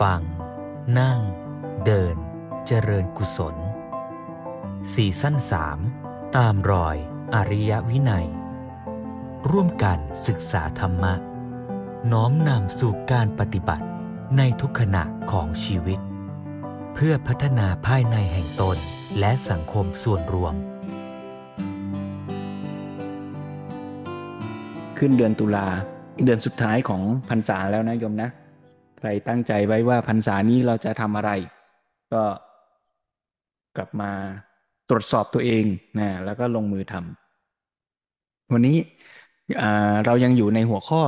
ฟัง นั่ง เดิน เจริญกุศลสี่สั้นสามตามรอยอริยวินัย ร่วมกันศึกษาธรรมะ น้อมนำสู่การปฏิบัติในทุกขณะของชีวิต เพื่อพัฒนาภายในแห่งตนและสังคมส่วนรวม ขึ้นเดือนตุลาเดือนสุดท้ายของพรรษาแล้วนะโยมนะ ใครตั้งใจไว้ว่าพรรษานี้เราจะทำอะไร ก็กลับมาตรวจสอบตัวเองนะแล้วก็ลงมือทำวันนี้เรายังอยู่ในหัวข้อ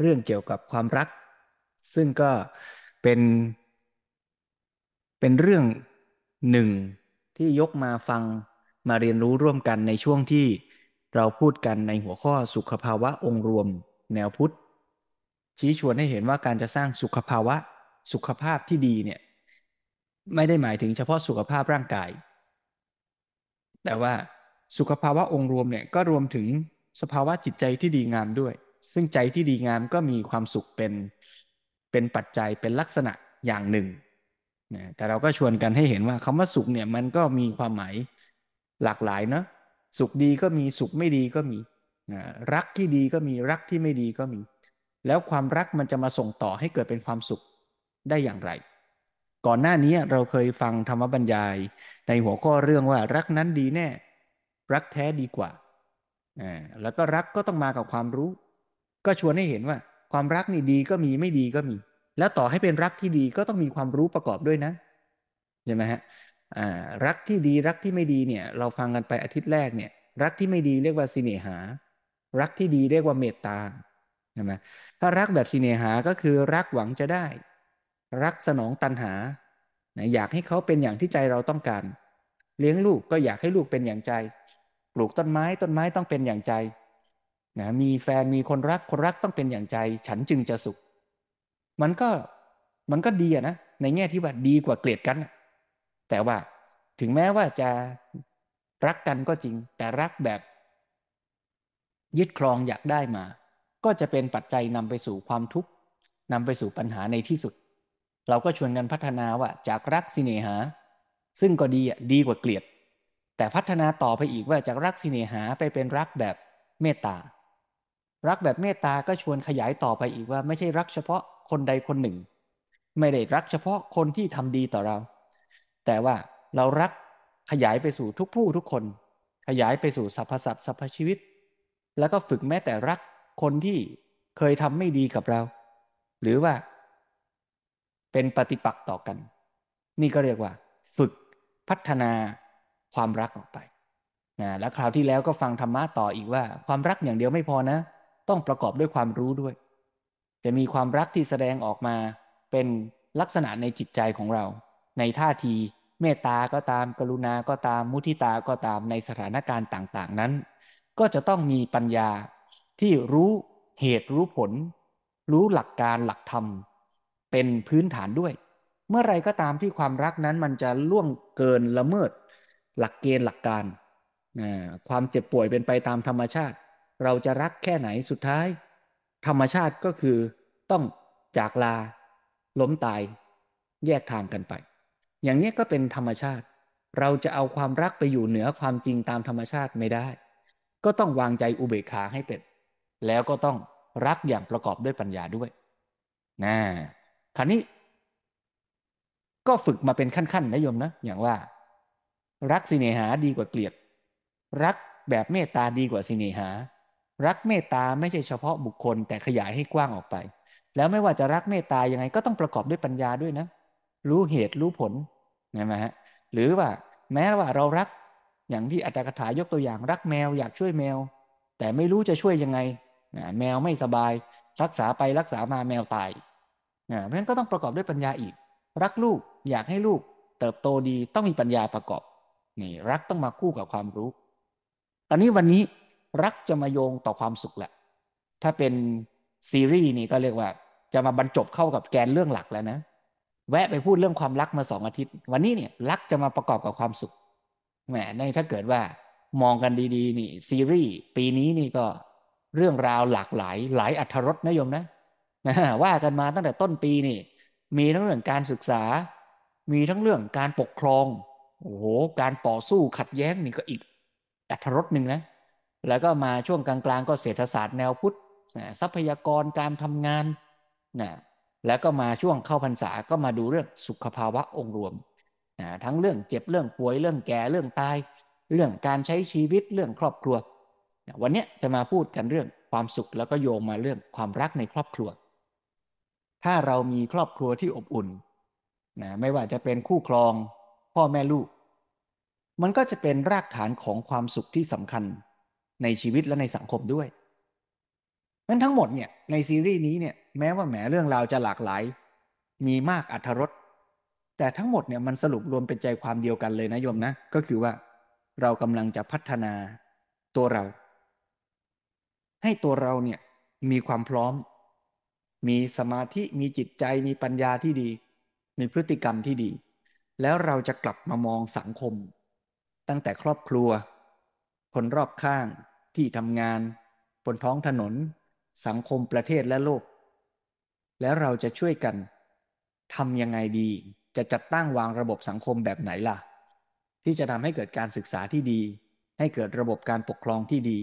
เรื่องเกี่ยวกับความรัก ซึ่งก็เป็น เป็นเรื่องหนึ่งที่ยกมาฟังมาเรียนรู้ร่วมกันในช่วงที่เราพูดกันในหัวข้อสุขภาวะองค์รวม แนวพุทธ ชี้ชวนให้เห็นว่าการจะสร้างสุขภาวะสุขภาพที่ดีเนี่ยไม่ได้หมายถึงเฉพาะสุขภาพร่างกาย แต่ว่าสุขภาวะองค์รวมเนี่ยก็รวมถึงสภาวะจิตใจที่ดีงามด้วย ซึ่งใจที่ดีงามก็มีความสุขเป็นเป็นปัจจัยเป็นลักษณะอย่างหนึ่งนะแต่เราก็ชวนกันให้เห็นว่าคำว่าสุขเนี่ยมันก็มีความหมายหลากหลายเนาะสุขดีก็มีสุขไม่ดีก็มีรักที่ดีก็มีรักที่ไม่ดีก็มี แล้วความรักมันจะมาส่งต่อให้เกิดเป็นความสุขได้อย่างไร ก่อนหน้านี้เราเคยฟังธรรมบรรยาย ในหัวข้อเรื่องว่ารักนั้นดีแน่ รักแท้ดีกว่าแล้วก็รักก็ต้องมากับความรู้ ก็ชวนให้เห็นว่า ความรักนี่ดีก็มีไม่ดีก็มี แล้วต่อให้เป็นรักที่ดีก็ต้องมีความรู้ประกอบด้วยนะใช่ไหมฮะรักที่ดีรักที่ไม่ดีเนี่ย เราฟังกันไปอาทิตย์แรกเนี่ย รักที่ไม่ดีเรียกว่าสิเนหา รักที่ดีเรียกว่าเมตตา ใช่ไหมถ้ารักแบบสิเนหาก็คือรักหวังจะได้ รักสนองตันหาอยากให้เขาเป็นอย่างที่ใจเราต้องการ เลี้ยงลูกก็อยากให้ลูกเป็นอย่างใจ ปลูกต้นไม้ต้นไม้ต้องเป็นอย่างใจนะมีแฟนมีคนรักคนรักต้องเป็นอย่างใจ ฉันจึงจะสุข มันก็มันก็ดีนะในแง่ที่ว่าดีกว่าเกลียดกัน แต่ว่าถึงแม้ว่าจะรักกันก็จริง แต่รักแบบ ยึดครองอยากได้มา ก็จะเป็นปัจจัยนำไปสู่ความทุกข์นำไปสู่ปัญหาในที่สุด เราก็ชวนกันพัฒนาว่าจากรักสิเนหา ซึ่งก็ดีอะดีกว่าเกลียด แต่พัฒนาต่อไปอีกว่าจากรักสิเนหาไปเป็นรักแบบเมตตา รักแบบเมตตาก็ชวนขยายต่อไปอีกว่าไม่ใช่รักเฉพาะคนใดคนหนึ่ง ไม่ได้รักเฉพาะคนที่ทำดีต่อเรา แต่ว่าเรารักขยายไปสู่ทุกผู้ทุกคน ขยายไปสู่สรรพสัตว์สรรพชีวิต แล้วก็ฝึกแม้แต่รัก คนที่เคยทำไม่ดีกับเรา หรือว่าเป็นปฏิปักษ์ต่อกัน นี่ก็เรียกว่า ฝึกพัฒนาความรักออกไปนะแล้วคราวที่แล้วก็ฟังธรรมะต่ออีกว่า ความรักอย่างเดียวไม่พอนะ ต้องประกอบด้วยความรู้ด้วย จะมีความรักที่แสดงออกมาเป็นลักษณะในจิตใจของเรา ในท่าทีเมตตาก็ตาม กรุณาก็ตามมุทิตาก็ตามในสถานการณ์ต่าง ๆ นั้น ก็จะต้องมีปัญญา ที่รู้เหตุรู้ผล รู้หลักการหลักธรรม เป็นพื้นฐานด้วย เมื่อไรก็ตามที่ความรักนั้นมันจะล่วงเกินละเมิด หลักเกณฑ์หลักการ ความเจ็บป่วยเป็นไปตามธรรมชาติ เราจะรักแค่ไหนสุดท้าย ธรรมชาติก็คือต้องจากลา ล้มตาย แยกทางกันไป อย่างนี้ก็เป็นธรรมชาติ เราจะเอาความรักไปอยู่เหนือความจริงตามธรรมชาติไม่ได้ ก็ต้องวางใจอุเบกขาให้เป็น แล้วก็ต้องรักอย่างประกอบด้วยปัญญาด้วยนะคราวนี้ ก็ฝึกมาเป็นขั้นๆนะโยมนะอย่างว่า รักสิเนหาดีกว่าเกลียด รักแบบเมตตาดีกว่าสิเนหา รักเมตตาไม่ใช่เฉพาะบุคคล แต่ขยายให้กว้างออกไป แล้วไม่ว่าจะรักเมตตายังไง ก็ต้องประกอบด้วยปัญญาด้วยนะ รู้เหตุรู้ผลใช่ไหมฮะหรือว่า แม้ว่าเรารักอย่างที่อัตถกถายกตัวอย่างรักแมวอยากช่วยแมว แต่ไม่รู้จะช่วยยังไง แมวไม่สบาย รักษาไปรักษามาแมวตายเพราะฉะนั้นก็ต้องประกอบด้วยปัญญาอีก รักลูกอยากให้ลูก เติบโตดีต้องมีปัญญาประกอบนี่รักต้องมาคู่กับความรู้อันนี้วันนี้รักจะมาโยงต่อความสุขแหละ ถ้าเป็นซีรีส์นี่ก็เรียกว่า จะมาบรรจบเข้ากับแกนเรื่องหลักแล้วนะ แวะไปพูดเรื่องความรักมาสองอาทิตย์ วันนี้เนี่ยรักจะมาประกอบกับความสุขแหมในถ้าเกิดว่ามองกันดีๆ นี่ซีรีส์ปีนี้นี่ก็ เรื่องราวหลากหลาย หลายอัธรสนะโยมนะนะว่ากันมาตั้งแต่ต้นปีนี่ มีทั้งเรื่องการศึกษา มีทั้งเรื่องการปกครองโอ้โหการต่อสู้ขัดแย้งนี่ก็อีกอัตรสหนึ่งนะแล้วก็มาช่วงกลางๆ ก็เศรษฐศาสตร์แนวพุทธทรัพยากรการทำงานนะแล้วก็มาช่วงเข้าพรรษาก็มาดูเรื่องสุขภาวะองค์รวมนะทั้งเรื่องเจ็บเรื่องป่วยเรื่องแก่เรื่องตาย เรื่องการใช้ชีวิตเรื่องครอบครัว วันนี้จะมาพูดกันเรื่องความสุขแล้วก็โยงมาเรื่องความรักในครอบครัว ถ้าเรามีครอบครัวที่อบอุ่นนะไม่ว่าจะเป็นคู่ครองพ่อแม่ลูก มันก็จะเป็นรากฐานของความสุขที่สำคัญในชีวิตและในสังคมด้วยนั้นทั้งหมดเนี่ยในซีรีส์นี้เนี่ยแม้ว่าแหมเรื่องราวจะหลากหลาย มีมากอัธรสแต่ทั้งหมดเนี่ยมันสรุปรวมเป็นใจความเดียวกันเลยนะโยมนะ ก็คือว่าเรากำลังจะพัฒนาตัวเรา ให้ตัวเราเนี่ยมีความพร้อม มีสมาธิมีจิตใจมีปัญญาที่ดี มีพฤติกรรมที่ดี แล้วเราจะกลับมามองสังคม ตั้งแต่ครอบครัว คนรอบข้างที่ทำงาน บนท้องถนน สังคมประเทศและโลก แล้วเราจะช่วยกันทำยังไงดี จะจัดตั้งวางระบบสังคมแบบไหนล่ะ ที่จะทำให้เกิดการศึกษาที่ดี ให้เกิดระบบการปกครองที่ดี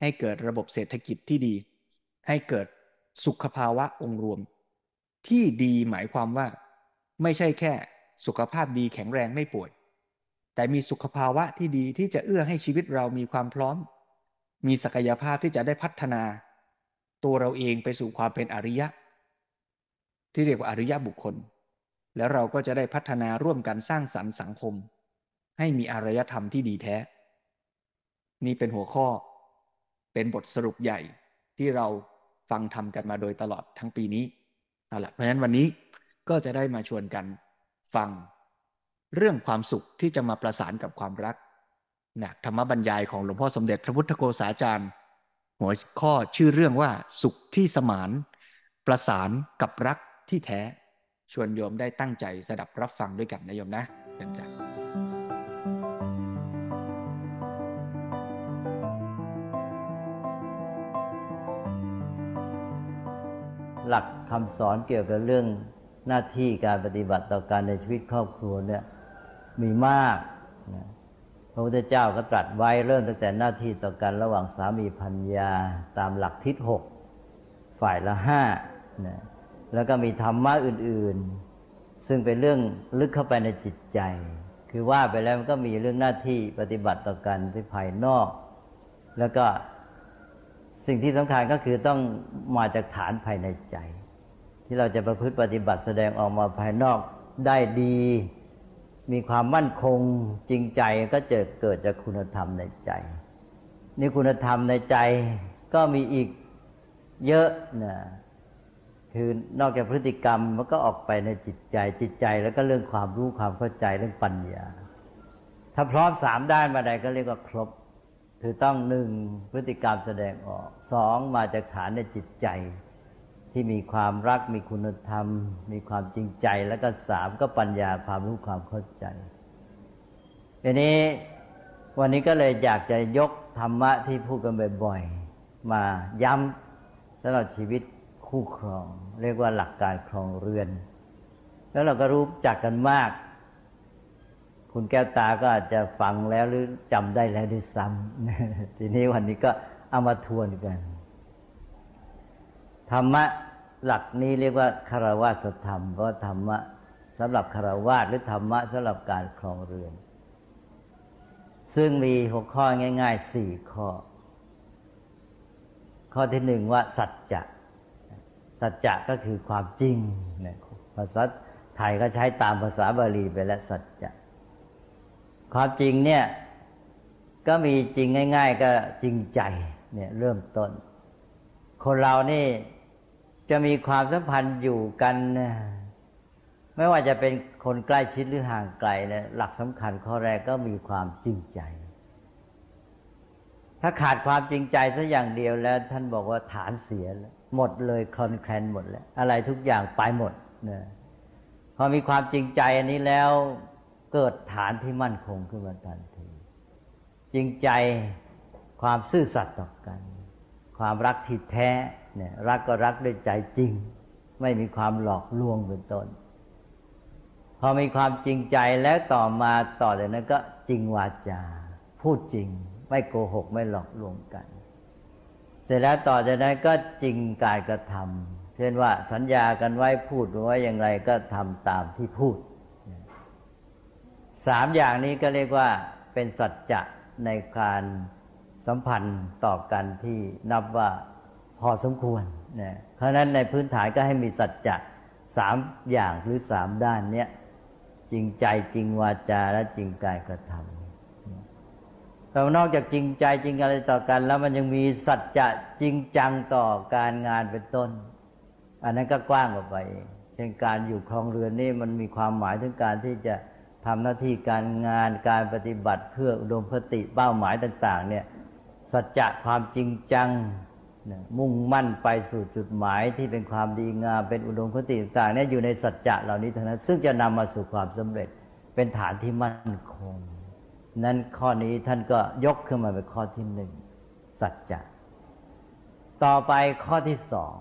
ให้เกิดระบบเศรษฐกิจที่ดี ให้เกิดสุขภาวะองค์รวม ที่ดีหมายความว่า ไม่ใช่แค่สุขภาพดีแข็งแรงไม่ป่วย แต่มีสุขภาวะที่ดีที่จะเอื้อให้ชีวิตเรามีความพร้อม มีศักยภาพที่จะได้พัฒนา ตัวเราเองไปสู่ความเป็นอริยะ ที่เรียกว่าอริยะบุคคล แล้วเราก็จะได้พัฒนาร่วมกันสร้างสรรค์สังคม ให้มีอารยธรรมที่ดีแท้ นี่เป็นหัวข้อ เป็นบทสรุปใหญ่ที่เราฟังทำกันมาโดยตลอดทั้งปีนี้เอาละเพราะฉะนั้นวันนี้ก็จะได้มาชวนกันฟังเรื่องความสุขที่จะมาประสานกับความรักนะธรรมบรรยายของหลวงพ่อสมเด็จพระพุทธโฆษาจารย์ หัวข้อชื่อเรื่องว่าสุขที่สมานประสานกับรักที่แท้ ชวนโยมได้ตั้งใจสดับรับฟังด้วยกันนะโยมนะเชิญจ้ะ หลักคำสอนเกี่ยวกับเรื่องหน้าที่การปฏิบัติต่อการในชีวิตครอบครัวเนี่ยมีมากนะพระพุทธเจ้าก็ตรัสไว้เริ่มตั้งแต่หน้าที่ต่อกันระหว่างสามีพัญญาตามหลักทิศหกฝ่ายละห้านะแล้วก็มีธรรมะอื่น ๆ ซึ่งเป็นเรื่องลึกเข้าไปในจิตใจ คือว่าไปแล้วมันก็มีเรื่องหน้าที่ปฏิบัติต่อกันที่ภายนอก แล้วก็ สิ่งที่สำคัญก็คือต้องมาจากฐานภายในใจ ที่เราจะประพฤติปฏิบัติแสดงออกมาภายนอกได้ดี มีความมั่นคงจริงใจก็จะเกิดจากคุณธรรมในใจนี่คุณธรรมในใจก็มีอีกเยอะนะคือนอกจากพฤติกรรมมันก็ออกไปในจิตใจจิตใจ แล้วก็เรื่องความรู้ความเข้าใจเรื่องปัญญา ถ้าพร้อมสามด้านมาใดก็เรียกว่าครบ คือต้องหนึ่งพฤติกรรมแสดงออกสองมาจากฐานในจิตใจ ที่มีความรักมีคุณธรรม มีความจริงใจแล้วก็สามก็ปัญญาความรู้ความเข้าใจทีนี้วันนี้ก็เลยอยากจะยกธรรมะที่พูดกันบ่อยๆมาย้ำสำหรับชีวิตคู่ครอง เรียกว่าหลักการครองเรือน แล้วเราก็รู้จักกันมาก คุณแก้วตาก็อาจจะฟังแล้วหรือจำได้แล้วด้วยซ้ำทีนี้วันนี้ก็เอามาทวนกัน ธรรมะหลักนี้เรียกว่าคารวะสธรรมเพราะธรรมะสำหรับคารวะหรือธรรมะสำหรับการครองเรือน ซึ่งมีหกข้อง่ายๆสี่ข้อ ข้อที่หนึ่งว่า สัจจะ สัจจะก็คือความจริงภาษาไทยก็ใช้ตามภาษาบาลีไปแล้วสัจจะ ความจริงเนี่ย ก็มีจริงง่าย ๆ ก็จริงใจเนี่ยเริ่มต้น คนเรานี่จะมีความสัมพันธ์อยู่กัน ไม่ว่าจะเป็นคนใกล้ชิดหรือห่างไกลเนี่ยหลักสำคัญข้อแรกก็มีความจริงใจ ถ้าขาดความจริงใจสักอย่างเดียวแล้ว ท่านบอกว่าฐานเสียแล้วหมดเลยคลอนแคลนหมดแล้ว อะไรทุกอย่างไปหมดเนี่ยพอมีความจริงใจอันนี้แล้ว เกิดฐานที่มั่นคงขึ้นมาทันทีจริงใจความซื่อสัตย์ต่อกัน ความรักที่แท้เนี่ยรักก็รักด้วยใจจริง ไม่มีความหลอกลวงเป็นต้น พอมีความจริงใจแล้วต่อมาต่อจากนั้นก็จริงวาจา พูดจริง ไม่โกหกไม่หลอกลวงกัน เสร็จแล้วต่อจากนั้นก็จริงการกระทำเช่นว่าสัญญากันไว้พูดไว้อย่างไรก็ทำตามที่พูด สามอย่างนี้ก็เรียกว่าเป็นสัจจะในการสัมพันธ์ต่อกันที่นับว่าพอสมควรนะเพราะนั้นในพื้นฐานก็ให้มีสัจจะสามอย่างหรือสามด้านเนี้ยจริงใจจริงวาจาและจริงกายกระทำแต่นอกจากจริงใจจริงอะไรต่อกันแล้วมันยังมีสัจจะจริงจังต่อการงานเป็นต้น อันนั้นก็กว้างกว่าไปเช่นการอยู่ครองเรือนนี่มันมีความหมายถึงการที่จะ ทำหน้าที่การงานการปฏิบัติเพื่ออุดมคติเป้าหมายต่าง ๆ เนี่ยสัจจะความจริงจังมุ่งมั่นไปสู่จุดหมายที่เป็นความดีงามเป็นอุดมคติต่างๆเนี่ยอยู่ในสัจจะเหล่านี้เทั้งนั้นซึ่งจะนำมาสู่ความสำเร็จเป็นฐานที่มั่นคง นั้นข้อนี้ท่านก็ยกขึ้นมาเป็นข้อที่หนึ่งสัจจะต่อไปข้อที่สอง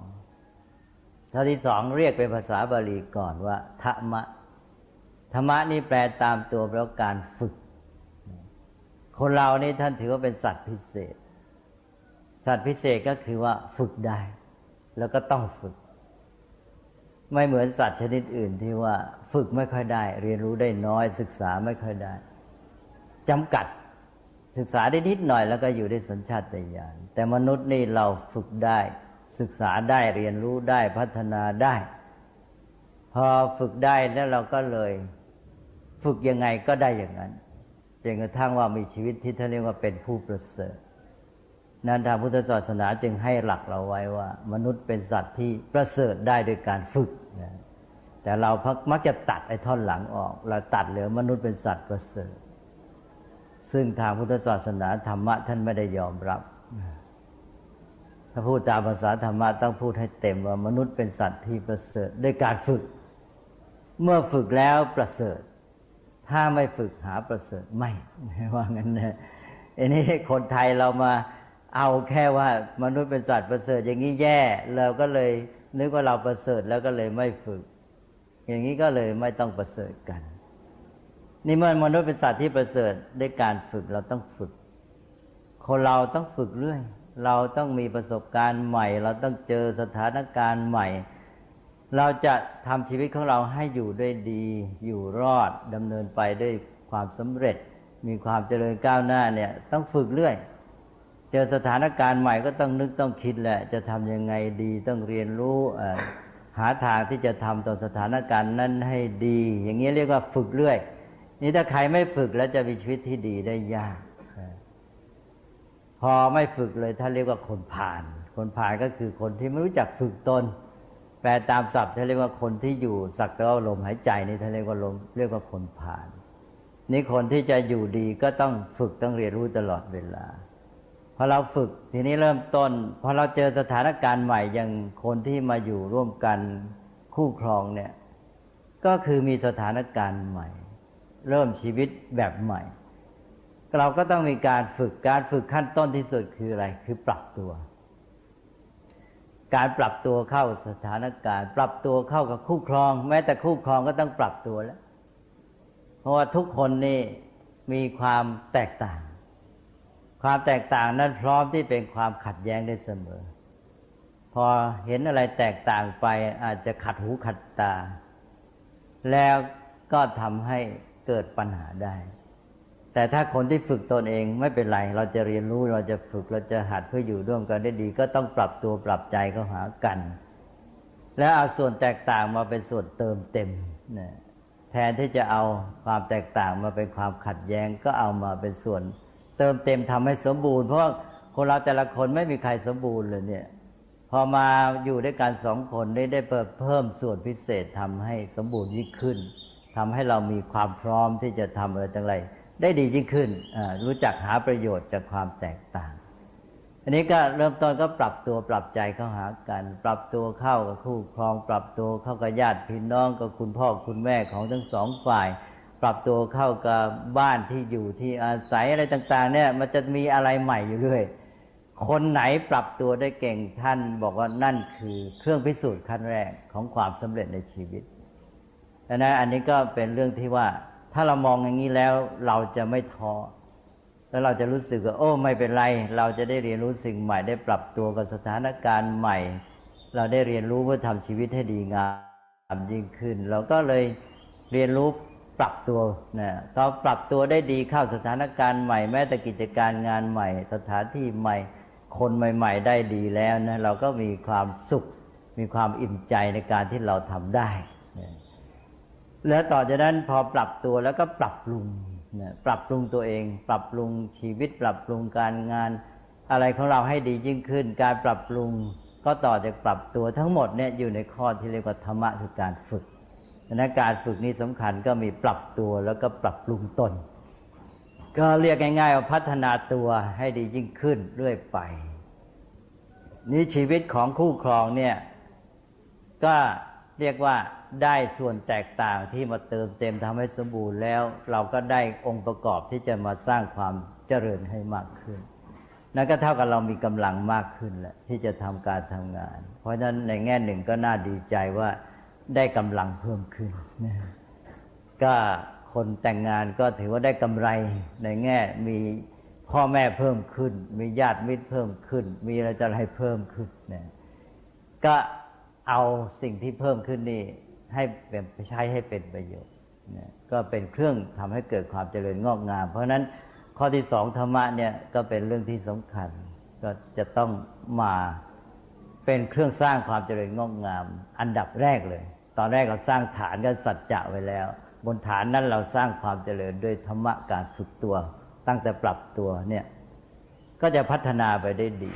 ข้อที่สองเรียกเป็นภาษาบาลีก่อนว่าธรรมะ ธรรมะนี่แปลตามตัวแปลว่าการฝึก คนเรานี่ท่านถือว่าเป็นสัตว์พิเศษ สัตว์พิเศษก็คือว่าฝึกได้ แล้วก็ต้องฝึก ไม่เหมือนสัตว์ชนิดอื่นที่ว่าฝึกไม่ค่อยได้ เรียนรู้ได้น้อย ศึกษาไม่ค่อยได้จำกัดศึกษาได้นิดหน่อยแล้วก็อยู่ได้สัญชาตญาณแต่มนุษย์นี่เราฝึกได้ ศึกษาได้เรียนรู้ได้พัฒนาได้ พอฝึกได้แล้วเราก็เลย ฝึกยังไงก็ได้อย่างนั้นจนกระทั่งว่ามีชีวิตที่ท่านเรียกว่าเป็นผู้ประเสริฐนั้นทางพุทธศาสนาจึงให้หลักเราไว้ว่า มนุษย์เป็นสัตว์ที่ประเสริฐได้โดยการฝึกนะแต่เราพักมักจะตัดไอ้ท่อนหลังออก เราตัดเหลือมนุษย์เป็นสัตว์ประเสริฐ ซึ่งทางพุทธศาสนาธรรมะท่านไม่ได้ยอมรับ ถ้าพูดตามภาษาธรรมะต้องพูดให้เต็มว่ามนุษย์เป็นสัตว์ที่ประเสริฐด้วยการฝึก เมื่อฝึกแล้วประเสริฐ ถ้าไม่ฝึกหาประเสริฐไม่ว่างั้นนะอันนี้คนไทยเรามาเอาแค่ว่ามนุษย์เป็นสัตว์ประเสริฐ อย่างนี้แย่เราก็เลยนึกว่าเราประเสริฐแล้วก็เลยไม่ฝึก อย่างนี้ก็เลยไม่ต้องประเสริฐกัน นี่เมื่อมนุษย์เป็นสัตว์ที่ประเสริฐด้วยการฝึกเราต้องฝึก คนเราต้องฝึกเรื่อย เราต้องมีประสบการณ์ใหม่ เราต้องเจอสถานการณ์ใหม่ เราจะทำชีวิตของเราให้อยู่ด้วยดี อยู่รอดดำเนินไปด้วยความสำเร็จ มีความเจริญก้าวหน้าเนี่ยต้องฝึกเรื่อย เจอสถานการณ์ใหม่ก็ต้องนึกต้องคิดแหละ จะทำยังไงดีต้องเรียนรู้หาทางที่จะทำต่อสถานการณ์นั้นให้ดี อย่างนี้เรียกว่าฝึกเรื่อย นี่ถ้าใครไม่ฝึกแล้วจะมีชีวิตที่ดีได้ยากพอไม่ฝึกเลยท่านเรียกว่าคนผ่าน คนผ่านก็คือคนที่ไม่รู้จักฝึกตน แปลตามศัพท์ท่านเรียกว่าคนที่อยู่สักแต่ว่าลมหายใจนี่ท่านเรียกว่าลมเรียกว่าคนผ่าน นี่คนที่จะอยู่ดีก็ต้องฝึกต้องเรียนรู้ตลอดเวลาพอเราฝึกทีนี้เริ่มต้นพอเราเจอสถานการณ์ใหม่อย่างคนที่มาอยู่ร่วมกันคู่ครองเนี่ย ก็คือมีสถานการณ์ใหม่ เริ่มชีวิตแบบใหม่ เราก็ต้องมีการฝึกการฝึกขั้นต้นที่สุดคืออะไร คือปรับตัว การปรับตัวเข้าสถานการณ์ ปรับตัวเข้ากับคู่ครอง แม้แต่คู่ครองก็ต้องปรับตัวแล้ว เพราะว่าทุกคนนี่มีความแตกต่าง ความแตกต่างนั้นพร้อมที่เป็นความขัดแย้งได้เสมอ พอเห็นอะไรแตกต่างไปอาจจะขัดหูขัดตา แล้วก็ทำให้เกิดปัญหาได้ แต่ถ้าคนที่ฝึกตนเองไม่เป็นไร เราจะเรียนรู้เราจะฝึกเราจะหัดเพื่ออยู่ร่วมกันได้ดี ก็ต้องปรับตัวปรับใจเข้าหากัน แล้วเอาส่วนแตกต่างมาเป็นส่วนเติมเต็มนะแทนที่จะเอาความแตกต่างมาเป็นความขัดแย้งก็เอามาเป็นส่วน เติมเต็มทำให้สมบูรณ์ เพราะคนเราแต่ละคนไม่มีใครสมบูรณ์เลยเนี่ยพอมาอยู่ด้วยกันสองคนได้ได้เพิ่มส่วนพิเศษทำให้สมบูรณ์ยิ่งขึ้นทำให้เรามีความพร้อมที่จะทำอะไรต่างๆ ได้ดียิ่งขึ้น รู้จักหาประโยชน์จากความแตกต่าง อันนี้ก็เริ่มต้นก็ปรับตัวปรับใจเข้าหากัน ปรับตัวเข้ากับคู่ครอง ปรับตัวเข้ากับญาติพี่น้องกับคุณพ่อคุณแม่ของทั้งสองฝ่าย ปรับตัวเข้ากับบ้านที่อยู่ที่อาศัยอะไรต่าง ๆ เนี่ยมันจะมีอะไรใหม่อยู่เรื่อยคนไหนปรับตัวได้เก่งท่านบอกว่านั่นคือเครื่องพิสูจน์ขั้นแรกของความสำเร็จในชีวิตดังนั้นอันนี้ก็เป็นเรื่องที่ว่า ถ้าเรามองอย่างนี้แล้วเราจะไม่ท้อแล้วเราจะรู้สึกว่าโอ้ไม่เป็นไร เราจะได้เรียนรู้สิ่งใหม่ได้ปรับตัวกับสถานการณ์ใหม่ เราได้เรียนรู้เพื่อทำชีวิตให้ดีงามยิ่งขึ้น เราก็เลยเรียนรู้ปรับตัวนะพอปรับตัวได้ดีเข้าสถานการณ์ใหม่ แม้แต่กิจการงานใหม่ สถานที่ใหม่ คนใหม่ ๆ ได้ดีแล้วนะเราก็มีความสุข มีความอิ่มใจในการที่เราทำได้ แล้วต่อจากนั้นพอปรับตัวแล้วก็ปรับปรุงนะปรับปรุงตัวเอง ปรับปรุงชีวิต ปรับปรุงการงาน อะไรของเราให้ดียิ่งขึ้น การปรับปรุงก็ต่อจากปรับตัวทั้งหมดเนี่ยอยู่ในข้อที่เรียกว่าธรรมะคือการฝึกนั้นการฝึกนี้สำคัญก็มีปรับตัวแล้วก็ปรับปรุงตน ก็เรียกง่ายๆว่าพัฒนาตัวให้ดียิ่งขึ้นเรื่อยไป นี่ชีวิตของคู่ครองเนี่ยก็ เรียกว่าได้ส่วนแตกต่างที่มาเติมเต็มทำให้สมบูรณ์แล้ว เราก็ได้องค์ประกอบที่จะมาสร้างความเจริญให้มากขึ้น นั่นก็เท่ากับเรามีกำลังมากขึ้นแหละที่จะทำการทำงาน เพราะฉะนั้นในแง่หนึ่งก็น่าดีใจว่าได้กำลังเพิ่มขึ้นนะก็คนแต่งงานก็ถือว่าได้กำไรในแง่มีพ่อแม่เพิ่มขึ้น มีญาติมิตรเพิ่มขึ้น มีอะไรจะอะไรเพิ่มขึ้นนะก็ เอาสิ่งที่เพิ่มขึ้นนี่ให้เป็นใช้ให้เป็นประโยชน์นก็เป็นเครื่องทำให้เกิดความเจริญงอกงาม เพราะฉะนั้นข้อที่สองธรรมะเนี่ยก็เป็นเรื่องที่สำคัญ ก็จะต้องมาเป็นเครื่องสร้างความเจริญงอกงาม อันดับแรกเลย ตอนแรกเราสร้างฐานกันสัจจะไว้แล้ว บนฐานนั้นเราสร้างความเจริญด้วยธรรมะการฝึกตัว ตั้งแต่ปรับตัวเนี่ยก็จะพัฒนาไปได้ดี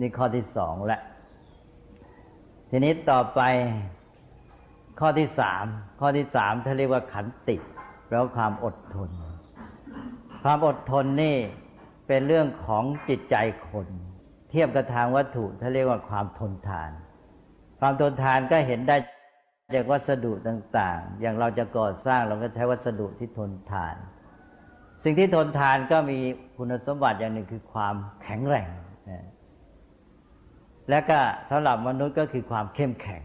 นี่ข้อที่สองและ ทีนี้ต่อไปข้อที่สามข้อที่สามเขาเรียกว่าขันติแปลว่าความอดทน ความอดทนนี่เป็นเรื่องของจิตใจคน เทียบกับทางวัตถุเขาเรียกว่าความทนทาน ความทนทานก็เห็นได้จากวัสดุต่าง ๆ อย่างเราจะก่อสร้างเราก็ใช้วัสดุที่ทนทาน สิ่งที่ทนทานก็มีคุณสมบัติอย่างหนึ่งคือความแข็งแรง และก็สำหรับมนุษย์ก็คือความเข้มแข็ง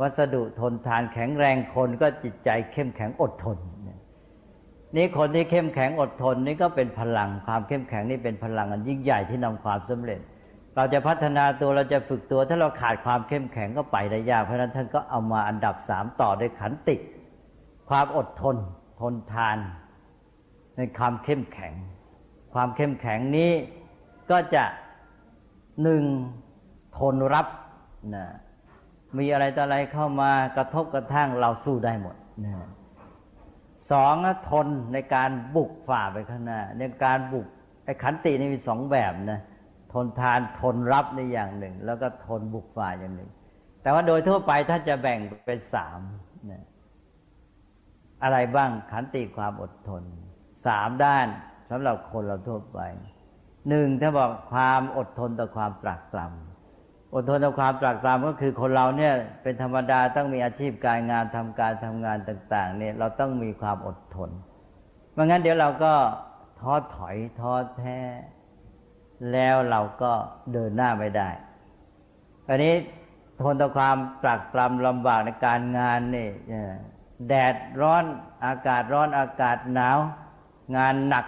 วัสดุทนทานแข็งแรงคนก็จิตใจเข้มแข็งอดทนนี่คนที่เข้มแข็งอดทนนี่ก็เป็นพลังความเข้มแข็งนี่เป็นพลังอันยิ่งใหญ่ที่นำความสำเร็จ เราจะพัฒนาตัวเราจะฝึกตัว ถ้าเราขาดความเข้มแข็งก็ไปได้ยากเพราะนั้นท่านก็เอามาอันดับสามต่อด้วยขันติ ความอดทน ทนทาน ในความเข้มแข็ง ความเข้มแข็งนี้ก็จะหนึ่ง ทนรับนะมีอะไรต่ออะไรเข้ามากระทบกระทั่งเราสู้ได้หมดนะสองทนในการบุกฝ่าไปข้างหน้า ในการบุกไอ้ขันตินี่มีสองแบบนะทนทานทนรับในอย่างหนึ่ง แล้วก็ทนบุกฝ่าอย่างหนึ่ง แต่ว่าโดยทั่วไปถ้าจะแบ่งเป็นสามนะอะไรบ้างขันติความอดทนสามด้านสำหรับคนเราทั่วไปหนึ่งถ้าบอกความอดทนต่อความตรากตรำ อดทนต่อความตรากตรำก็คือคนเราเนี่ยเป็นธรรมดาต้องมีอาชีพการงานทำการทำงานต่าง ๆ เนี่ยเราต้องมีความอดทนไม่งั้นเดี๋ยวเราก็ท้อถอยท้อแท้ แล้วเราก็เดินหน้าไม่ได้อันนี้ทนต่อความตรากตรำลำบากในการงานนี่แดดร้อนอากาศร้อนอากาศหนาว งานหนัก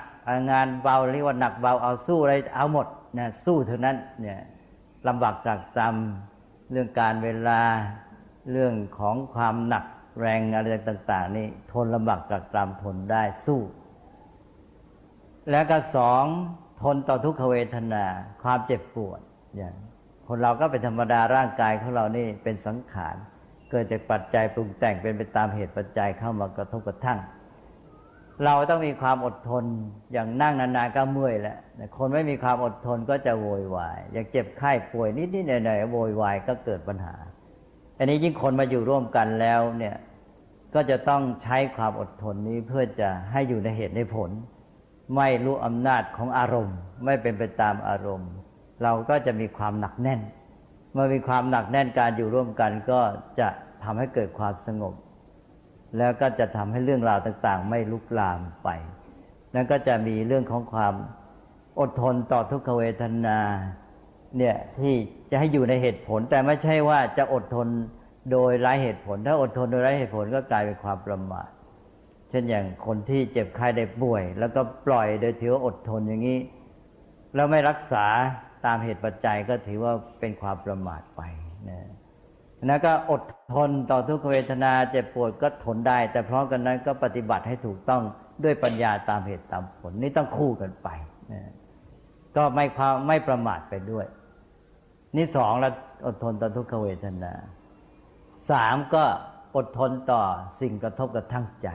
งานเบาเรียกว่าหนักเบาเอาสู้อะไรเอาหมดนะสู้เท่านั้นเนี่ย ลำบากจากจำเรื่องการเวลาเรื่องของความหนักแรงอะไรต่าง ๆ นี่ทนลำบากจากจำทนได้สู้ แล้วก็สองทนต่อทุกขเวทนา ความเจ็บปวดอย่างคนเราก็เป็นธรรมดาร่างกายของเรานี่เป็นสังขาร เกิดจากปัจจัยปรุงแต่งเป็นไปตามเหตุปัจจัยเข้ามากระทบกระทั่ง เราต้องมีความอดทนอย่างนั่งนานๆก็เมื่อยแล้วคนไม่มีความอดทนก็จะโวยวายอย่างเจ็บไข้ป่วยนิดๆหน่อยๆโวยวายก็เกิดปัญหา อันนี้ยิ่งคนมาอยู่ร่วมกันแล้วเนี่ยก็จะต้องใช้ความอดทนนี้เพื่อจะให้อยู่ในเหตุในผล ไม่รู้อำนาจของอารมณ์ ไม่เป็นไปตามอารมณ์ เราก็จะมีความหนักแน่น เมื่อมีความหนักแน่นการอยู่ร่วมกันก็จะทำให้เกิดความสงบ แล้วก็จะทำให้เรื่องราวต่างๆ ไม่ลุกลามไป นั่นก็จะมีเรื่องของความอดทนต่อทุกขเวทนาเนี่ยที่จะให้อยู่ในเหตุผล แต่ไม่ใช่ว่าจะอดทนโดยไร้เหตุผล ถ้าอดทนโดยไร้เหตุผลก็กลายเป็นความประมาทเช่นอย่างคนที่เจ็บไข้ได้ป่วย แล้วก็ปล่อยโดยถือว่าอดทนอย่างนี้ แล้วไม่รักษาตามเหตุปัจจัยก็ถือว่าเป็นความประมาทไปนะ นั้นก็อดทนต่อทุกขเวทนาเจ็บปวดก็ทนได้ แต่พร้อมกันนั้นก็ปฏิบัติให้ถูกต้องด้วยปัญญาตามเหตุตามผลนี่ต้องคู่กันไปนะก็ไม่ความไม่ประมาทไปด้วย นี่สองแล้วอดทนต่อทุกขเวทนาสามก็อดทนต่อสิ่งกระทบกระทั่งใจ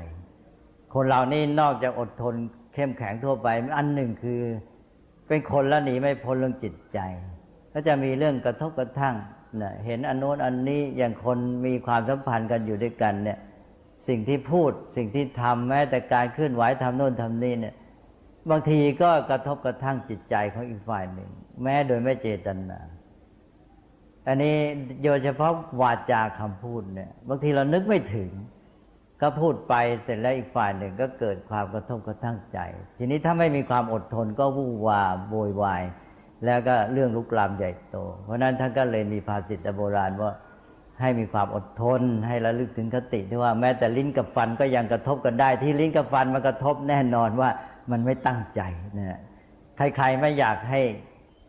คนเรานี่นอกจากอดทนเข้มแข็งทั่วไป อันหนึ่งคือเป็นคนละหนีไม่พ้นเรื่องจิตใจ ก็จะมีเรื่องกระทบกระทั่ง นะเห็นอันโน้นอันนี้อย่างคนมีความสัมพันธ์กันอยู่ด้วยกันเนี่ย สิ่งที่พูดสิ่งที่ทำแม้แต่การเคลื่อนไหวทำโน้นทำนี่เนี่ยบางทีก็กระทบกระทั่งจิตใจของอีกฝ่ายหนึ่ง แม้โดยไม่เจตนาอันนี้โดยเฉพาะวาจาคำพูดเนี่ย บางทีเรานึกไม่ถึง ก็พูดไปเสร็จแล้วอีกฝ่ายหนึ่งก็เกิดความกระทบกระทั่งใจ ทีนี้ถ้าไม่มีความอดทนก็วู่วาโวยวาย แล้วก็เรื่องลุกลามใหญ่โต เพราะนั้นท่านก็เลยมีภาษิตโบราณว่าให้มีความอดทน ให้ระลึกถึงคติที่ว่าแม้แต่ลิ้นกับฟันก็ยังกระทบกันได้ ที่ลิ้นกับฟันมันกระทบแน่นอนว่ามันไม่ตั้งใจนะใครๆไม่อยากให้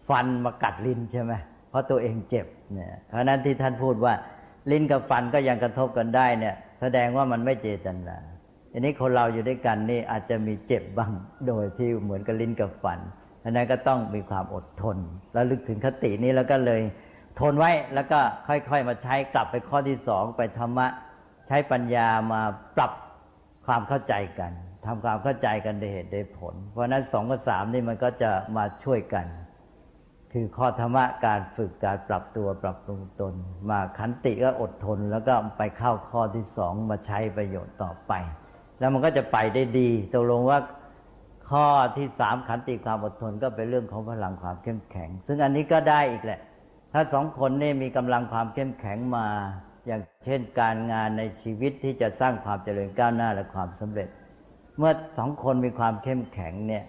ฟันมากัดลิ้นใช่ไหมเพราะตัวเองเจ็บเนี่ยเพราะนั้นที่ท่านพูดว่า ลิ้นกับฟันก็ยังกระทบกันได้เนี่ย แสดงว่ามันไม่เจตนาอันนี้คนเราอยู่ด้วยกันนี่อาจจะมีเจ็บบ้างโดยที่เหมือนกับลิ้นกับฟัน อันนั้นก็ต้องมีความอดทน แล้วลึกถึงคตินี้แล้วก็เลยทนไว้แล้วก็ค่อยๆมาใช้กลับไปข้อที่สองไปธรรมะ ใช้ปัญญามาปรับความเข้าใจกันทำความเข้าใจกันได้เหตุได้ผล เพราะนั้นสองกับสามนี่มันก็จะมาช่วยกัน คือข้อธรรมะการฝึกการปรับตัวปรับปรุงตน มาขันติก็อดทน แล้วก็ไปเข้าข้อที่สองมาใช้ประโยชน์ต่อไป แล้วมันก็จะไปได้ดีตกลงว่า ข้อที่สามขันติความอดทนก็เป็นเรื่องของพลังความเข้มแข็ง ซึ่งอันนี้ก็ได้อีกแหละ ถ้าสองคนนี่มีกำลังความเข้มแข็งมา อย่างเช่นการงานในชีวิตที่จะสร้างความเจริญก้าวหน้าและความสำเร็จ เมื่อสองคนมีความเข้มแข็งเนี่ย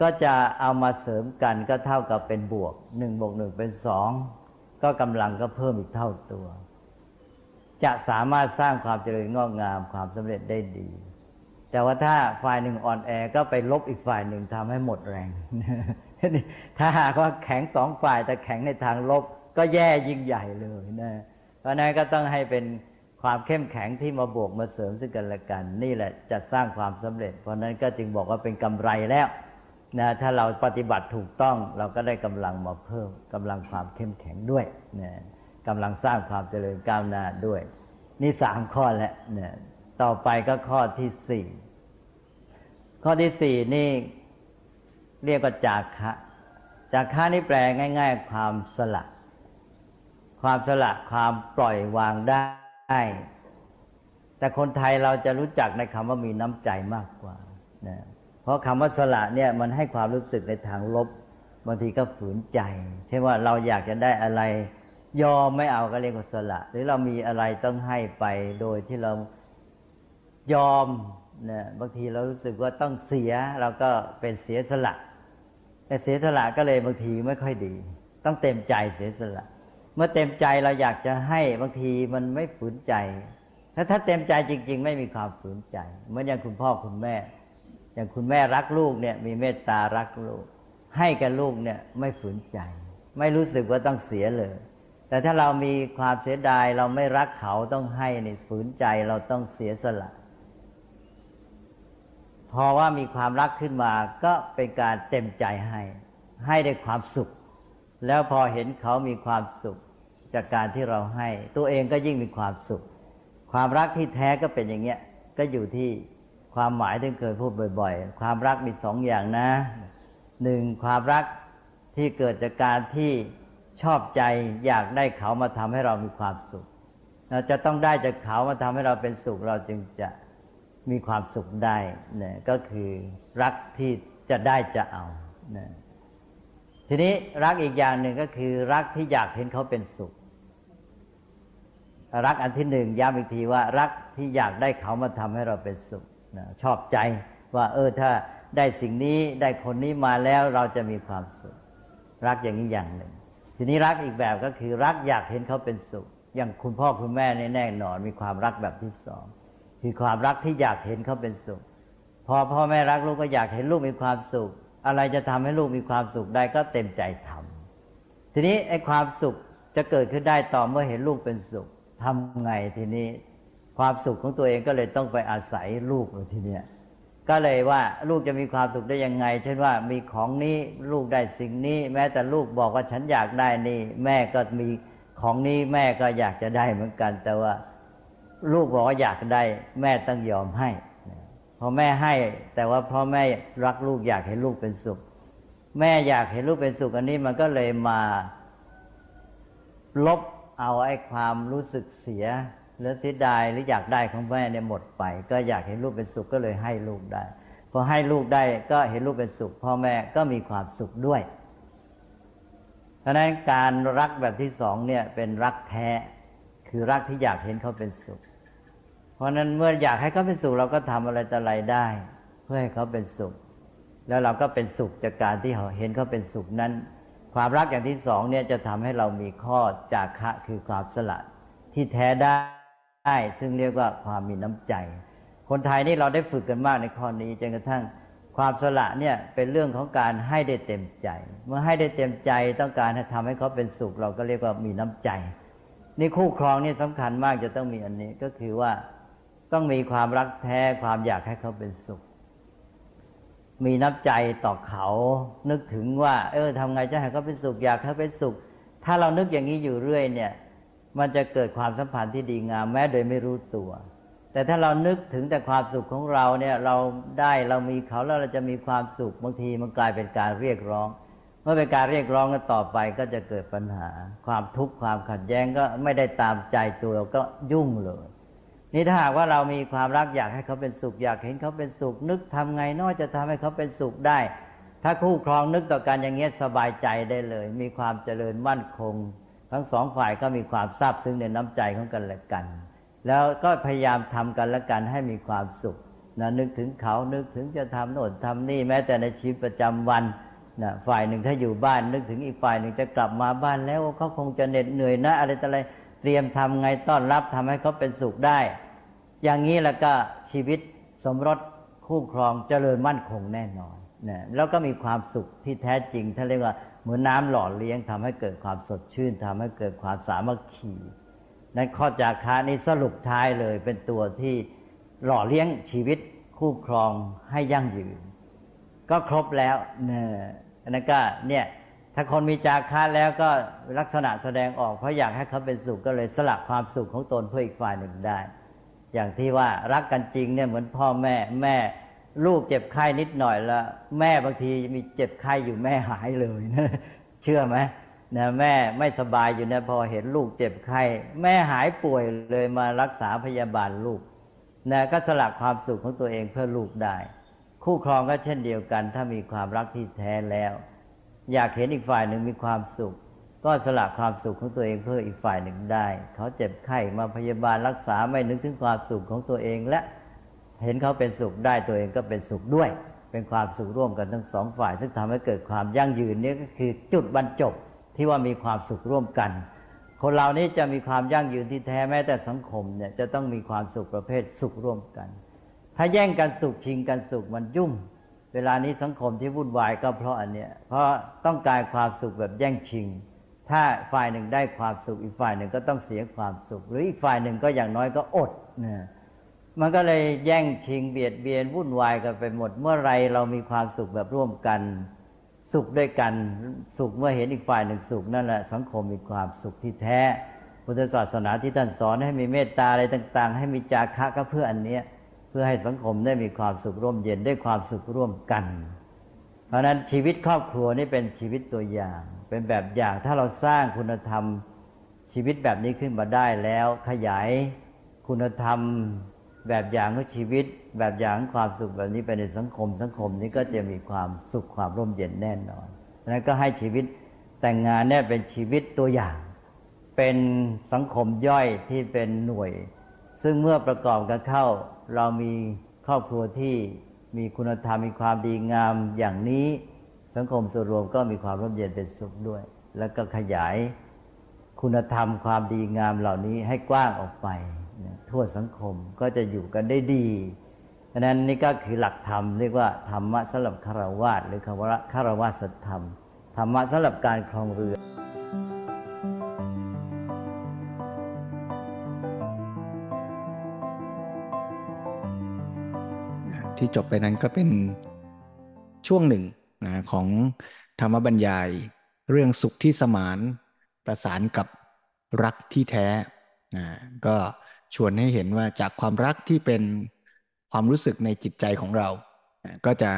ก็จะเอามาเสริมกันก็เท่ากับเป็นบวกหนึ่งบวกหนึ่งเป็นสองก็กำลังก็เพิ่มอีกเท่าตัว จะสามารถสร้างความเจริญงอกงามความสำเร็จได้ดี แต่ว่าถ้าฝ่ายหนึ่งอ่อนแอก็ไปลบอีกฝ่ายหนึ่งทำให้หมดแรง ถ้าหากว่าแข็งสองฝ่ายแต่แข็งในทางลบก็แย่ยิ่งใหญ่เลยนะเพราะนั้นก็ต้องให้เป็นความเข้มแข็งที่มาบวกมาเสริมซึ่งกันและกัน นี่แหละจะสร้างความสำเร็จ เพราะนั้นก็จึงบอกว่าเป็นกำไรแล้วนะถ้าเราปฏิบัติถูกต้องเราก็ได้กำลังมาเพิ่มกำลังความเข้มแข็งด้วยนะกำลังสร้างความเจริญก้าวหน้าด้วย นี่สามข้อแล้วนะ ต่อไปก็ข้อที่สี่ข้อที่สี่นี่เรียกว่าจากคะ จากคะนี่แปลง่าย ๆ ความสละ ความสละความปล่อยวางได้ แต่คนไทยเราจะรู้จักในคำว่ามีน้ำใจมากกว่านะเพราะคำว่าสละเนี่ยมันให้ความรู้สึกในทางลบบางทีก็ฝืนใจเช่นว่าเราอยากจะได้อะไร ยอมไม่เอาก็เรียกว่าสละ หรือเรามีอะไรต้องให้ไปโดยที่เรา ยอมนะบางทีเรารู้สึกว่าต้องเสียเราก็เป็นเสียสละแต่เสียสละก็เลยบางทีไม่ค่อยดี ต้องเต็มใจเสียสละ เมื่อเต็มใจเราอยากจะให้บางทีมันไม่ฝืนใจ ถ้าถ้าเต็มใจจริง ๆ ไม่มีความฝืนใจเหมือนอย่างคุณพ่อคุณแม่ อย่างคุณแม่รักลูกเนี่ยมีเมตตารักลูก ให้กับลูกเนี่ยไม่ฝืนใจ ไม่รู้สึกว่าต้องเสียเลย แต่ถ้าเรามีความเสียดายเราไม่รักเขาต้องให้นี่ฝืนใจเราต้องเสียสละ พอว่ามีความรักขึ้นมาก็เป็นการเต็มใจให้ ให้ได้ความสุข แล้วพอเห็นเขามีความสุข จากการที่เราให้ ตัวเองก็ยิ่งมีความสุข ความรักที่แท้ก็เป็นอย่างเงี้ยก็อยู่ที่ความหมายที่เคยพูดบ่อย ๆ ความรักมีสองอย่างนะหนึ่งความรักที่เกิดจากการที่ชอบใจอยากได้เขามาทำให้เรามีความสุข เราจะต้องได้จากเขามาทำให้เราเป็นสุขเราจึงจะ มีความสุขได้นะก็คือรักที่จะได้จะเอานะทีนี้รักอีกอย่างหนึ่งก็คือ รักที่อยากเห็นเขาเป็นสุข รักอันที่หนึ่งย้ำอีกทีว่า รักที่อยากได้เขามาทำให้เราเป็นสุขนะชอบใจว่าเออถ้าได้สิ่งนี้ได้คนนี้มาแล้วเราจะมีความสุข รักอย่างนี้อย่างหนึ่ง ทีนี้รักอีกแบบก็คือ รักอยากเห็นเขาเป็นสุข อย่างคุณพ่อคุณแม่ในแน่นอนมีความรักแบบที่สอง คือความรักที่อยากเห็นเขาเป็นสุข พอพ่อแม่รักลูกก็อยากเห็นลูกมีความสุข อะไรจะทำให้ลูกมีความสุขได้ก็เต็มใจทำทีนี้ไอ้ความสุขจะเกิดขึ้นได้ต่อเมื่อเห็นลูกเป็นสุขทำไงทีนี้ ความสุขของตัวเองก็เลยต้องไปอาศัยลูกเลยทีเนี้ยก็เลยว่าลูกจะมีความสุขได้ยังไง เช่นว่ามีของนี้ลูกได้สิ่งนี้ แม้แต่ลูกบอกว่าฉันอยากได้นี่ แม่ก็มีของนี้แม่ก็อยากจะได้เหมือนกัน แต่ว่า ลูกบอกว่าอยากได้ แม่ต้องยอมให้พอแม่ให้ แต่ว่าพ่อแม่รักลูกอยากเห็นลูกเป็นสุข แม่อยากเห็นลูกเป็นสุขอันนี้มันก็เลยมาลบเอาไอ้ความรู้สึกเสียหรือเสียดายหรืออยากได้ของแม่เนี่ยหมดไป ก็อยากเห็นลูกเป็นสุขก็เลยให้ลูกได้พอให้ลูกได้ก็เห็นลูกเป็นสุข พ่อแม่ก็มีความสุขด้วย เพราะนั้นการรักแบบที่สองเนี่ยเป็นรักแท้ คือรักที่อยากเห็นเขาเป็นสุข เพราะนั้นเมื่ออยากให้เขาเป็นสุขเราก็ทำอะไรต่ออะไรได้ เพื่อให้เขาเป็นสุข แล้วเราก็เป็นสุขจากการที่เห็นเขาเป็นสุขนั้น ความรักอย่างที่สองเนี่ยจะทำให้เรามีข้อจากคะคือความสละที่แท้ได้ได้ซึ่งเรียกว่าความมีน้ำใจ คนไทยนี่เราได้ฝึกกันมากในข้อนี้จนกระทั่งความสละเนี่ยเป็นเรื่องของการให้ได้เต็มใจ เมื่อให้ได้เต็มใจต้องการให้ทำให้เขาเป็นสุข เราก็เรียกว่ามีน้ำใจ นี่คู่ครองนี่สำคัญมากจะต้องมีอันนี้ก็คือว่า ต้องมีความรักแท้ความอยากให้เขาเป็นสุข มีน้ำใจต่อเขา นึกถึงว่า เออทำไงจะให้เขาเป็นสุขอยากให้เขาเป็นสุข ถ้าเรานึกอย่างนี้อยู่เรื่อยเนี่ย มันจะเกิดความสัมพันธ์ที่ดีงามแม้โดยไม่รู้ตัว แต่ถ้าเรานึกถึงแต่ความสุขของเราเนี่ยเราได้เรามีเขาแล้วเราจะมีความสุขบางทีมันกลายเป็นการเรียกร้องเมื่อเป็นการเรียกร้องกันต่อไปก็จะเกิดปัญหา ความทุกข์ความขัดแย้งก็ไม่ได้ตามใจตัวก็ยุ่งเลย นี่ถ้าหากว่าเรามีความรักอยากให้เขาเป็นสุข อยากเห็นเขาเป็นสุข นึกทำไงน้อยจะทำให้เขาเป็นสุขได้ ถ้าคู่ครองนึกต่อกันอย่างเงี้ยสบายใจได้เลย มีความเจริญมั่นคง ทั้งสองฝ่ายก็มีความซาบซึ้งในน้ำใจของกันและกัน แล้วก็พยายามทำกันและกันให้มีความสุขนะนึกถึงเขานึกถึงจะทำโน่นทำนี่แม้แต่ในชีวิตประจำวันนะฝ่ายหนึ่งถ้าอยู่บ้าน นึกถึงอีกฝ่ายหนึ่งจะกลับมาบ้านแล้วเขาคงจะเหน็ดเหนื่อยนะ อะไรต่ออะไรเตรียมทำไงต้อนรับทำให้เขาเป็นสุขได้ อย่างนี้แล้วก็ชีวิตสมรสคู่ครองเจริญมั่นคงแน่นอนนะแล้วก็มีความสุขที่แท้จริงท่านเรียกว่าเหมือนน้ำหล่อเลี้ยงทำให้เกิดความสดชื่นทำให้เกิดความสามัคคีนั้นข้อจากคานี้สรุปท้ายเลยเป็นตัวที่หล่อเลี้ยงชีวิตคู่ครองให้ยั่งยืน ก็ครบแล้วเนี่ยนั่นก็เนี่ยถ้าคนมีจาคะแล้วก็ลักษณะแสดงออกเพราะอยากให้เขาเป็นสุขก็เลยสละความสุขของตนเพื่ออีกฝ่ายหนึ่งได้ อย่างที่ว่ารักกันจริงเนี่ยเหมือนพ่อแม่แม่ลูกเจ็บไข้นิดหน่อยแล้วแม่บางทีมีเจ็บไข้อยู่แม่หายเลยนะเชื่อไหมนะแม่ไม่สบายอยู่นะพอเห็นลูกเจ็บไข้แม่หายป่วยเลยมารักษาพยาบาลลูกนะก็สละความสุขของตัวเองเพื่อลูกได้ คู่ครองก็เช่นเดียวกัน ถ้ามีความรักที่แท้แล้ว อยากเห็นอีกฝ่ายหนึ่งมีความสุข ก็สละความสุขของตัวเองเพื่ออีกฝ่ายหนึ่งได้ เขาเจ็บไข้มาพยาบาลรักษาไม่นึกถึงความสุขของตัวเองและเห็นเขาเป็นสุขได้ตัวเองก็เป็นสุขด้วย เป็นความสุขร่วมกันทั้งสองฝ่าย ซึ่งทำให้เกิดความยั่งยืนนี่ก็คือจุดบรรจบที่ว่ามีความสุขร่วมกัน คนเรานี้จะมีความยั่งยืนที่แท้แม้แต่สังคมเนี่ยจะต้องมีความสุขประเภทสุขร่วมกัน ถ้าแย่งกันสุขชิงกันสุขมันยุ่ง เวลานี้สังคมที่วุ่นวายก็เพราะอันเนี้ยเพราะต้องการความสุขแบบแย่งชิง ถ้าฝ่ายหนึ่งได้ความสุข อีกฝ่ายหนึ่งก็ต้องเสียความสุข หรืออีกฝ่ายหนึ่งก็อย่างน้อยก็อดเนี่ยมันก็เลยแย่งชิงเบียดเบียนวุ่นวายกันไปหมด เมื่อไรเรามีความสุขแบบร่วมกัน สุขด้วยกัน สุขเมื่อเห็นอีกฝ่ายหนึ่งสุขนั่นแหละสังคมมีความสุขที่แท้ พุทธศาสนาที่ท่านสอนให้มีเมตตาอะไรต่าง ๆ ให้มีจาคะก็เพื่ออันเนี้ยเพื่อให้สังคมได้มีความสุขร่วมเย็นได้ความสุขร่วมกัน เพราะนั้นชีวิตครอบครัวนี่เป็นชีวิตตัวอย่าง เป็นแบบอย่างถ้าเราสร้างคุณธรรมชีวิตแบบนี้ขึ้นมาได้แล้ว ขยายคุณธรรมแบบอย่างของชีวิต แบบอย่างความสุขแบบนี้ไปในสังคม สังคมนี้ก็จะมีความสุขความร่มเย็นแน่นอนนั้นก็ให้ชีวิตแต่งงานเนี่ยเป็นชีวิตตัวอย่าง เป็นสังคมย่อยที่เป็นหน่วย ซึ่งเมื่อประกอบกันเข้า เรามีครอบครัวที่มีคุณธรรมมีความดีงามอย่างนี้ สังคมส่วนรวมก็มีความร่มเย็นเป็นสุขด้วย แล้วก็ขยายคุณธรรมความดีงามเหล่านี้ให้กว้างออกไปทั่วสังคมก็จะอยู่กันได้ดีฉะนั้นนี่ก็คือหลักธรรมเรียกว่าธรรมะสำหรับคารวะหรือคารวะคารวะสัตธรรม ธรรมะสำหรับการครองเรือที่จบไปนั้นก็เป็นช่วงหนึ่ง นะของธรรมบรรยาย เรื่องสุขที่สมานประสานกับรักที่แท้นะก็ชวนให้เห็นว่าจากความรักที่เป็นความรู้สึกในจิตใจของเรานะก็จะ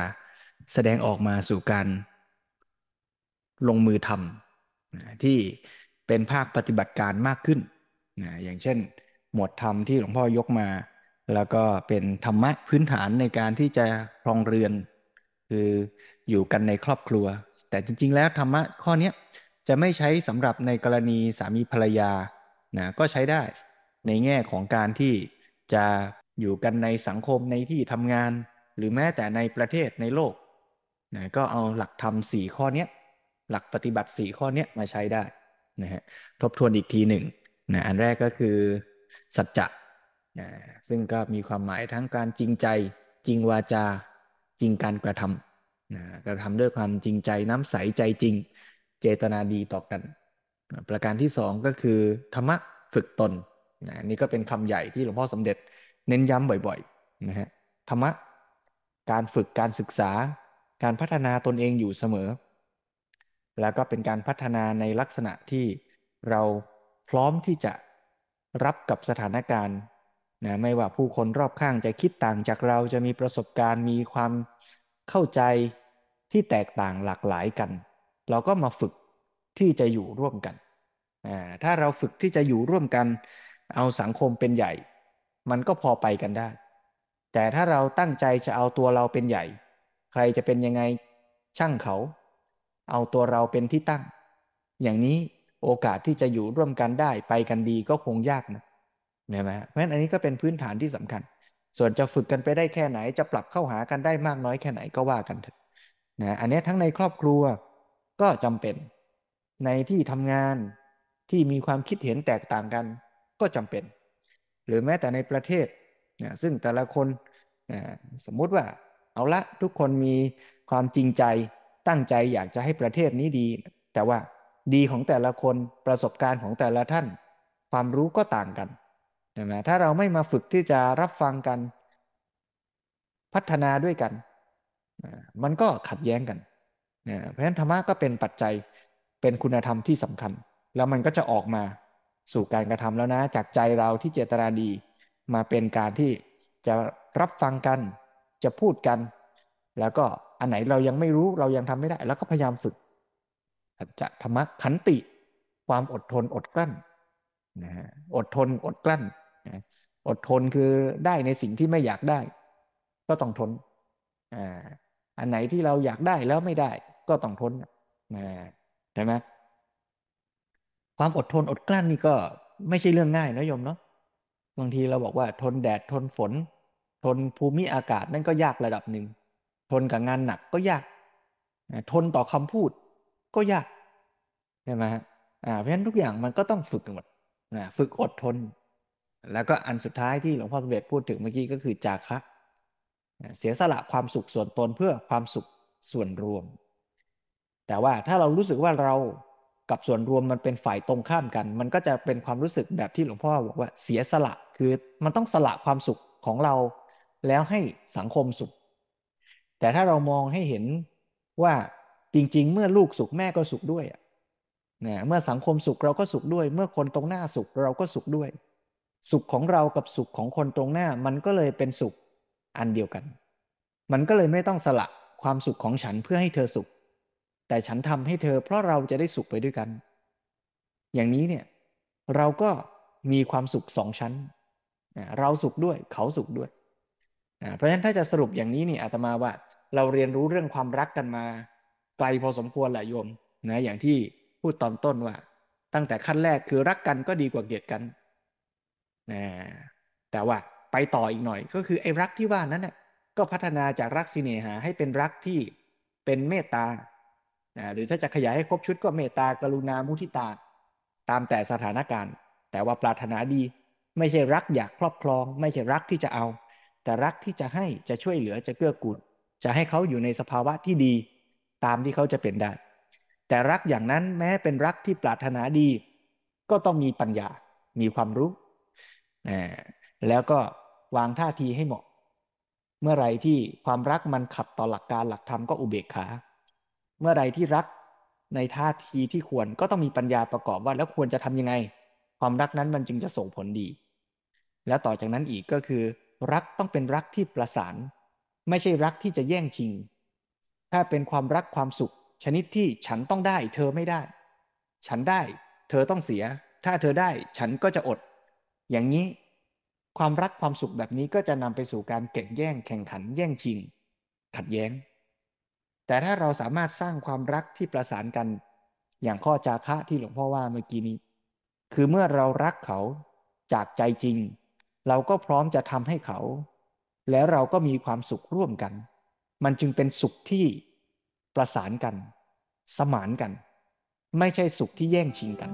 แสดงออกมาสู่การลงมือทำนะที่เป็นภาคปฏิบัติการมากขึ้นนะอย่างเช่น หมวดธรรมที่หลวงพ่อยกมา แล้วก็เป็นธรรมะพื้นฐานในการที่จะครองเรือน คือ อยู่กันในครอบครัว แต่จริง ๆ แล้วธรรมะข้อนี้จะไม่ใช้สำหรับในกรณีสามีภรรยานะก็ใช้ได้ในแง่ของการที่จะอยู่กันในสังคมในที่ทำงาน หรือแม้แต่ในประเทศในโลกนะก็เอาหลักธรรมสี่ข้อนี้หลักปฏิบัติสี่ข้อนี้มาใช้ได้นะฮะทบทวนอีกทีหนึ่งนะอันแรกก็คือ สัจจะนะซึ่งก็มีความหมายทั้งการจริงใจ จริงวาจา จริงการกระทำ กระทำด้วยความจริงใจน้ำใสใจจริง เจตนาดีต่อกันประการที่สองก็คือธรรมะฝึกตนนี่ก็เป็นคำใหญ่ที่หลวงพ่อสมเด็จเน้นย้ำบ่อยๆนะฮะธรรมะการฝึกการศึกษา การพัฒนาตนเองอยู่เสมอ แล้วก็เป็นการพัฒนาในลักษณะที่เราพร้อมที่จะรับกับสถานการณ์นะไม่ว่าผู้คนรอบข้างจะคิดต่างจากเราจะมีประสบการณ์มีความ เข้าใจที่แตกต่างหลากหลายกัน เราก็มาฝึกที่จะอยู่ร่วมกันถ้าเราฝึกที่จะอยู่ร่วมกัน เอาสังคมเป็นใหญ่ มันก็พอไปกันได้ แต่ถ้าเราตั้งใจจะเอาตัวเราเป็นใหญ่ ใครจะเป็นยังไงช่างเขา เอาตัวเราเป็นที่ตั้ง อย่างนี้โอกาสที่จะอยู่ร่วมกันได้ไปกันดีก็คงยากนะใช่ไหมเพราะฉะนั้นอันนี้ก็เป็นพื้นฐานที่สำคัญ ส่วนจะฝึกกันไปได้แค่ไหน จะปรับเข้าหากันได้มากน้อยแค่ไหนก็ว่ากันเถอะนะอันนี้ทั้งในครอบครัวก็จำเป็นในที่ทำงานที่มีความคิดเห็นแตกต่างกันก็จำเป็น หรือแม้แต่ในประเทศนะซึ่งแต่ละคนนะสมมุติว่าเอาละทุกคนมีความจริงใจตั้งใจอยากจะให้ประเทศนี้ดี แต่ว่าดีของแต่ละคนประสบการณ์ของแต่ละท่าน ความรู้ก็ต่างกัน ใช่ไหมถ้าเราไม่มาฝึกที่จะรับฟังกัน พัฒนาด้วยกัน มันก็ขัดแย้งกัน เพราะฉะนั้นธรรมะก็เป็นปัจจัยเป็นคุณธรรมที่สำคัญ แล้วมันก็จะออกมาสู่การกระทำแล้วนะ จากใจเราที่เจตนาดี มาเป็นการที่จะรับฟังกัน จะพูดกัน แล้วก็อันไหนเรายังไม่รู้เรายังทำไม่ได้ แล้วก็พยายามฝึกจะธรรมะขันติ ความอดทนอดกลั้นนะฮะอดทนอดกลั้น อดทนคือได้ในสิ่งที่ไม่อยากได้ ก็ต้องทนอันไหนที่เราอยากได้แล้วไม่ได้ ก็ต้องทนใช่ไหมความอดทนอดกลั้นนี่ก็ไม่ใช่เรื่องง่ายนะโยมเนาะบางทีเราบอกว่าทนแดดทนฝน ทนภูมิอากาศนั่นก็ยากระดับหนึ่ง ทนกับงานหนักก็ยาก ทนต่อคำพูดก็ยากใช่ไหมฮะเพราะฉะนั้นทุกอย่างมันก็ต้องฝึกหมดฝึกอดทน แล้วก็อันสุดท้ายที่หลวงพ่อสมเด็จพูดถึงเมื่อกี้ก็คือจาคะเสียสละความสุขส่วนตนเพื่อความสุขส่วนรวม แต่ว่าถ้าเรารู้สึกว่าเรากับส่วนรวมมันเป็นฝ่ายตรงข้ามกัน มันก็จะเป็นความรู้สึกแบบที่หลวงพ่อบอกว่าเสียสละคือมันต้องสละความสุขของเรา แล้วให้สังคมสุข แต่ถ้าเรามองให้เห็นว่าจริง ๆ เมื่อลูกสุขแม่ก็สุขด้วยนะเมื่อสังคมสุขเราก็สุขด้วย เมื่อคนตรงหน้าสุขเราก็สุขด้วย สุขของเรากับสุขของคนตรงหน้า มันก็เลยเป็นสุขอันเดียวกัน มันก็เลยไม่ต้องสละความสุขของฉันเพื่อให้เธอสุข แต่ฉันทำให้เธอเพราะเราจะได้สุขไปด้วยกัน อย่างนี้เนี่ยเราก็มีความสุขสองชั้น เราสุขด้วยเขาสุขด้วย เพราะฉะนั้นถ้าจะสรุปอย่างนี้นี่อาตมาว่า เราเรียนรู้เรื่องความรักกันมา ไกลพอสมควรแหละโยมนะอย่างที่พูดตอนต้นว่า ตั้งแต่ขั้นแรกคือรักกันก็ดีกว่าเกลียดกัน นะแต่ว่าไปต่ออีกหน่อยก็คือไอ้รักที่ว่านั้นน่ะก็พัฒนาจากรักสิเนหาให้เป็นรักที่เป็นเมตตาหรือถ้าจะขยายให้ครบชุดก็เมตตากรุณามุทิตา ตามแต่สถานการณ์ แต่ว่าปรารถนาดี ไม่ใช่รักอยากครอบครอง ไม่ใช่รักที่จะเอา แต่รักที่จะให้จะช่วยเหลือจะเกื้อกูลจะให้เขาอยู่ในสภาวะที่ดี ตามที่เขาจะเป็นได้ แต่รักอย่างนั้นแม้เป็นรักที่ปรารถนาดี ก็ต้องมีปัญญา มีความรู้ แล้วก็วางท่าทีให้เหมาะ เมื่อไรที่ความรักมันขัดต่อหลักการหลักธรรมก็อุเบกขา เมื่อไรที่รักในท่าทีที่ควรก็ต้องมีปัญญาประกอบว่าแล้วควรจะทำยังไง ความรักนั้นมันจึงจะส่งผลดี แล้วต่อจากนั้นอีกก็คือ รักต้องเป็นรักที่ประสาน ไม่ใช่รักที่จะแย่งชิง ถ้าเป็นความรักความสุข ชนิดที่ฉันต้องได้ เธอไม่ได้ ฉันได้ เธอต้องเสีย ถ้าเธอได้ ฉันก็จะอด อย่างนี้ความรักความสุขแบบนี้ก็จะนำไปสู่การแข่งแย่งแข่งขันแย่งชิง ขัดแย้ง แต่ถ้าเราสามารถสร้างความรักที่ประสานกัน อย่างข้อจาคะที่หลวงพ่อว่าเมื่อกี้นี้ คือเมื่อเรารักเขาจากใจจริง เราก็พร้อมจะทำให้เขา แล้วเราก็มีความสุขร่วมกัน มันจึงเป็นสุขที่ประสานกัน สมานกัน ไม่ใช่สุขที่แย่งชิงกัน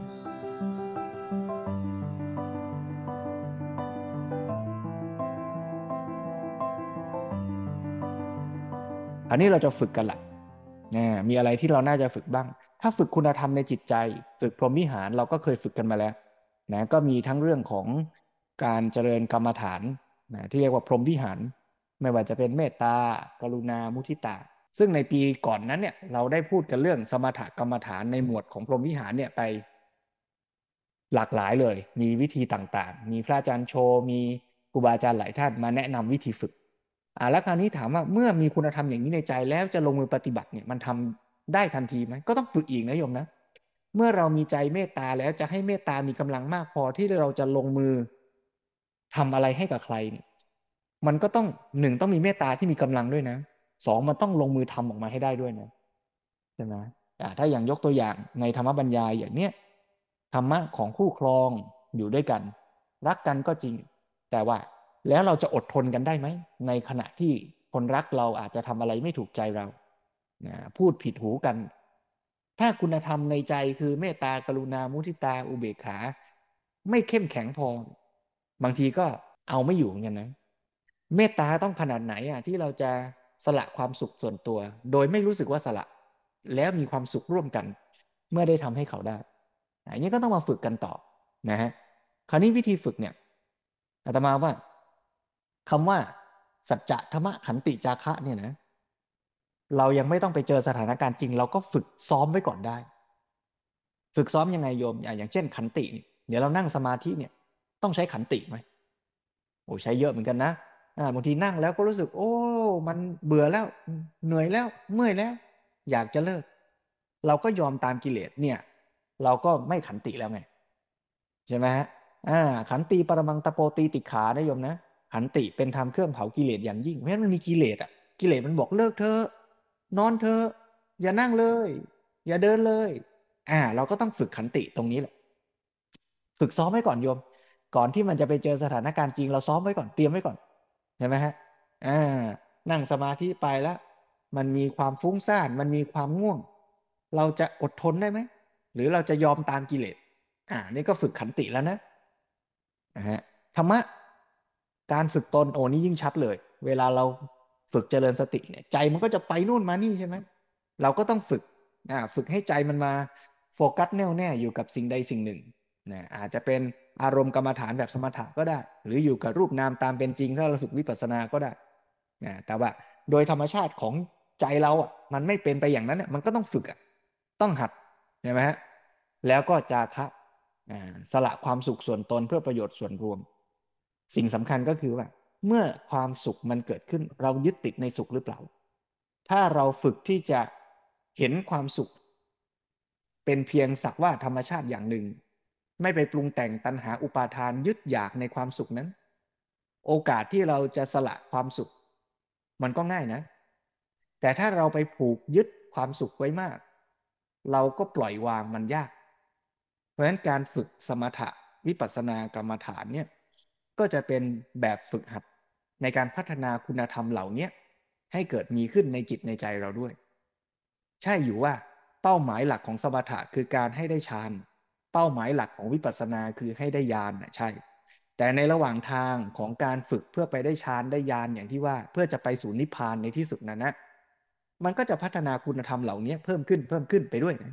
อันนี้เราจะฝึกกันแหละนะมีอะไรที่เราน่าจะฝึกบ้าง ถ้าฝึกคุณธรรมในจิตใจ ฝึกพรหมวิหารเราก็เคยฝึกกันมาแล้วนะก็มีทั้งเรื่องของการเจริญกรรมฐานนะที่เรียกว่าพรหมวิหาร ไม่ว่าจะเป็นเมตตา กรุณา มุทิตา ซึ่งในปีก่อนนั้นเนี่ยเราได้พูดกันเรื่องสมถกรรมฐานในหมวดของพรหมวิหารเนี่ยไปหลากหลายเลย มีวิธีต่างๆ มีพระอาจารย์โช มีครูบาอาจารย์หลายท่านมาแนะนำวิธีฝึก อ่าแล้วคราวนี้ถามว่าเมื่อมีคุณธรรมอย่างนี้ในใจแล้วจะลงมือปฏิบัติเนี่ยมันทำได้ทันทีไหมก็ต้องฝึกอีกนะโยมนะ เมื่อเรามีใจเมตตาแล้วจะให้เมตตามีกำลังมากพอที่เราจะลงมือทำอะไรให้กับใครเนี่ยมันก็ต้องหนึ่งต้องมีเมตตาที่มีกำลังด้วยนะสองมันต้องลงมือทำออกมาให้ได้ด้วยนะใช่ไหมถ้าอย่างยกตัวอย่างในธรรมบัญญายอย่างเนี้ยธรรมะของคู่ครองอยู่ด้วยกัน รักกันก็จริง แต่ว่า แล้วเราจะอดทนกันได้ไหม ในขณะที่คนรักเราอาจจะทำอะไรไม่ถูกใจเรานะพูดผิดหูกัน ถ้าคุณธรรมในใจคือเมตตากรุณามุทิตาอุเบกขา ไม่เข้มแข็งพอ บางทีก็เอาไม่อยู่เหมือนกันนะ เมตตาต้องขนาดไหนอะที่เราจะสละความสุขส่วนตัว โดยไม่รู้สึกว่าสละ แล้วมีความสุขร่วมกัน เมื่อได้ทำให้เขาได้อันนี้ก็ต้องมาฝึกกันต่อนะฮะคราวนี้วิธีฝึกเนี่ยอาตมาว่า คำว่าสัจจะธรรมะขันติจาคะเนี่ยนะ เรายังไม่ต้องไปเจอสถานการณ์จริง เราก็ฝึกซ้อมไว้ก่อนได้ ฝึกซ้อมยังไงโยม อย่างเช่น ขันติเนี่เดี๋ยวเรานั่งสมาธิเนี่ย ต้องใช้ขันติไหมโอ้ใช้เยอะเหมือนกันนะอ่าบางทีนั่งแล้วก็รู้สึก โอ้ มันเบื่อแล้ว เหนื่อยแล้วเมื่อยแล้ว อยากจะเลิก เราก็ยอมตามกิเลสเนี่ย เราก็ไม่ขันติแล้วไงใช่ไหมฮะอ่าขันติปรมังตะโปตีติขานะโยมนะ ขันติเป็นธรรมเครื่องเผากิเลสอย่างยิ่งเพราะฉะนั้นมันมีกิเลสอะกิเลสมันบอกเลิกเธอนอนเธออย่านั่งเลย อย่าเดินเลย อ่า เราก็ต้องฝึกขันติตรงนี้แหละ ฝึกซ้อมไว้ก่อนโยม ก่อนที่มันจะไปเจอสถานการณ์จริง เราซ้อมไว้ก่อนเตรียมไว้ก่อนใช่ไหมฮะอ่านั่งสมาธิไปแล้ว มันมีความฟุ้งซ่านมันมีความง่วง เราจะอดทนได้ไหมหรือเราจะยอมตามกิเลสอ่า นี่ก็ฝึกขันติแล้วนะนะฮะธรรมะ การฝึกตนโอ้นี่ยิ่งชัดเลย เวลาเราฝึกเจริญสติเนี่ยใจมันก็จะไปนู่นมานี่ใช่ไหมเราก็ต้องฝึกอ่าฝึกให้ใจมันมาโฟกัสแน่วแน่อยู่กับสิ่งใดสิ่งหนึ่งนะอาจจะเป็นอารมณ์กรรมฐานแบบสมถะก็ได้ หรืออยู่กับรูปนามตามเป็นจริง ถ้าเราฝึกวิปัสสนาก็ได้นะแต่ว่าโดยธรรมชาติของใจเราอะมันไม่เป็นไปอย่างนั้นอะมันก็ต้องฝึกอะต้องหัดใช่ไหมฮะแล้วก็จาคะสละความสุขส่วนตนเพื่อประโยชน์ส่วนรวม สิ่งสำคัญก็คือว่า เมื่อความสุขมันเกิดขึ้น เรายึดติดในสุขหรือเปล่า ถ้าเราฝึกที่จะเห็นความสุข เป็นเพียงสักว่าธรรมชาติอย่างหนึ่ง ไม่ไปปรุงแต่งตัณหาอุปาทานยึดอยากในความสุขนั้น โอกาสที่เราจะสละความสุข มันก็ง่ายนะ แต่ถ้าเราไปผูกยึดความสุขไว้มาก เราก็ปล่อยวางมันยาก เพราะฉะนั้นการฝึกสมถะวิปัสสนากรรมฐานเนี่ย ก็จะเป็นแบบฝึกหัดในการพัฒนาคุณธรรมเหล่านี้ให้เกิดมีขึ้นในจิตในใจเราด้วย ใช่อยู่ว่าเป้าหมายหลักของสมถะคือการให้ได้ฌาน เป้าหมายหลักของวิปัสสนาคือให้ได้ญาณนะใช่ แต่ในระหว่างทางของการฝึกเพื่อไปได้ฌานได้ญาณอย่างที่ว่าเพื่อจะไปสู่นิพพานในที่สุดนั้นนะมันก็จะพัฒนาคุณธรรมเหล่านี้เพิ่มขึ้นเพิ่มขึ้นไปด้วยนะ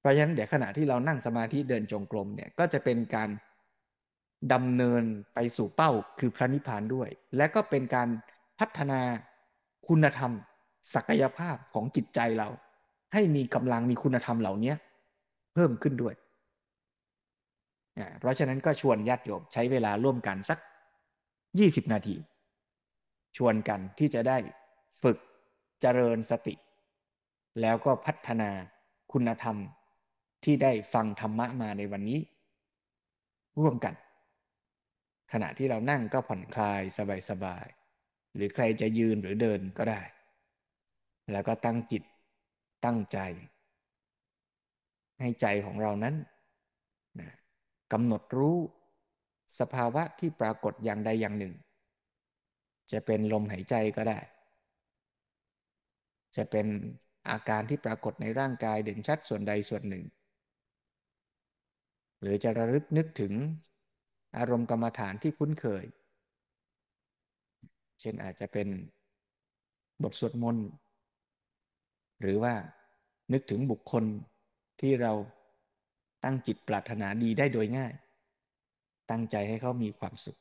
เพราะฉะนั้นเดี๋ยวขณะที่เรานั่งสมาธิเดินจงกรมเนี่ยก็จะเป็นการ ดำเนินไปสู่เป้าคือพระนิพพานด้วย และก็เป็นการพัฒนาคุณธรรม ศักยภาพของจิตใจเรา ให้มีกำลังมีคุณธรรมเหล่านี้เพิ่มขึ้นด้วย เพราะฉะนั้นก็ชวนญาติโยมใช้เวลาร่วมกันสัก 20 นาที ชวนกันที่จะได้ฝึกเจริญสติ แล้วก็พัฒนาคุณธรรมที่ได้ฟังธรรมะมาในวันนี้ ร่วมกัน ขณะที่เรานั่งก็ผ่อนคลายสบายๆ หรือใครจะยืนหรือเดินก็ได้ แล้วก็ตั้งจิตตั้งใจ ให้ใจของเรานั้นกำหนดรู้สภาวะที่ปรากฏอย่างใดอย่างหนึ่ง จะเป็นลมหายใจก็ได้ จะเป็นอาการที่ปรากฏในร่างกายเด่นชัดส่วนใดส่วนหนึ่ง หรือจะระลึกนึกถึง อารมณ์กรรมฐานที่คุ้นเคย เช่นอาจจะเป็นบทสวดมนต์หรือว่านึกถึงบุคคลที่เราตั้งจิตปรารถนาดีได้โดยง่าย ตั้งใจให้เขามีความสุข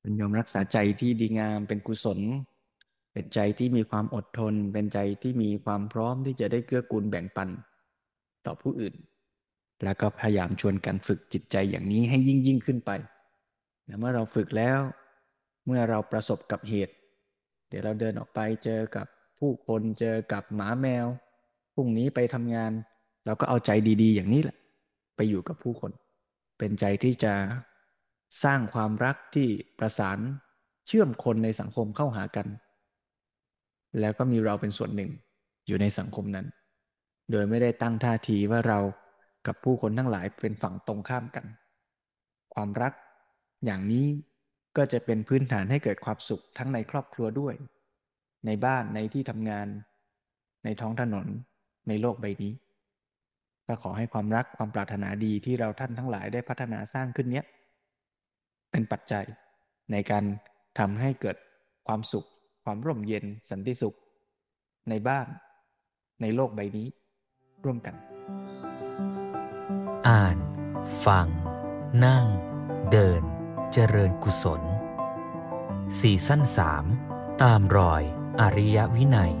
เป็นยอมรักษาใจที่ดีงามเป็นกุศล เป็นใจที่มีความอดทน เป็นใจที่มีความพร้อมที่จะได้เกื้อกูลแบ่งปัน ต่อผู้อื่น แล้วก็พยายามชวนกันฝึกจิตใจอย่างนี้ให้ยิ่งยิ่งขึ้นไปเมื่อเราฝึกแล้ว เมื่อเราประสบกับเหตุ เดี๋ยวเราเดินออกไปเจอกับผู้คนเจอกับหมาแมวพรุ่งนี้ไปทำงาน เราก็เอาใจดี ๆ อย่างนี้แหละ ไปอยู่กับผู้คน เป็นใจที่จะ สร้างความรักที่ประสานเชื่อมคนในสังคมเข้าหากัน แล้วก็มีเราเป็นส่วนหนึ่งอยู่ในสังคมนั้น โดยไม่ได้ตั้งท่าทีว่าเรากับผู้คนทั้งหลายเป็นฝั่งตรงข้ามกัน ความรักอย่างนี้ก็จะเป็นพื้นฐานให้เกิดความสุขทั้งในครอบครัวด้วย ในบ้านในที่ทำงาน ในท้องถนนในโลกใบนี้ก็ขอให้ความรักความปรารถนาดีที่เราท่านทั้งหลายได้พัฒนาสร้างขึ้นเนี้ย เป็นปัจจัย ในการทำให้เกิดความสุข ความร่มเย็นสันติสุข ในบ้าน ในโลกใบนี้ ร่วมกัน อ่าน ฟัง นั่ง เดิน เจริญกุศลสี่สั้นสามตามรอยอริยวินัย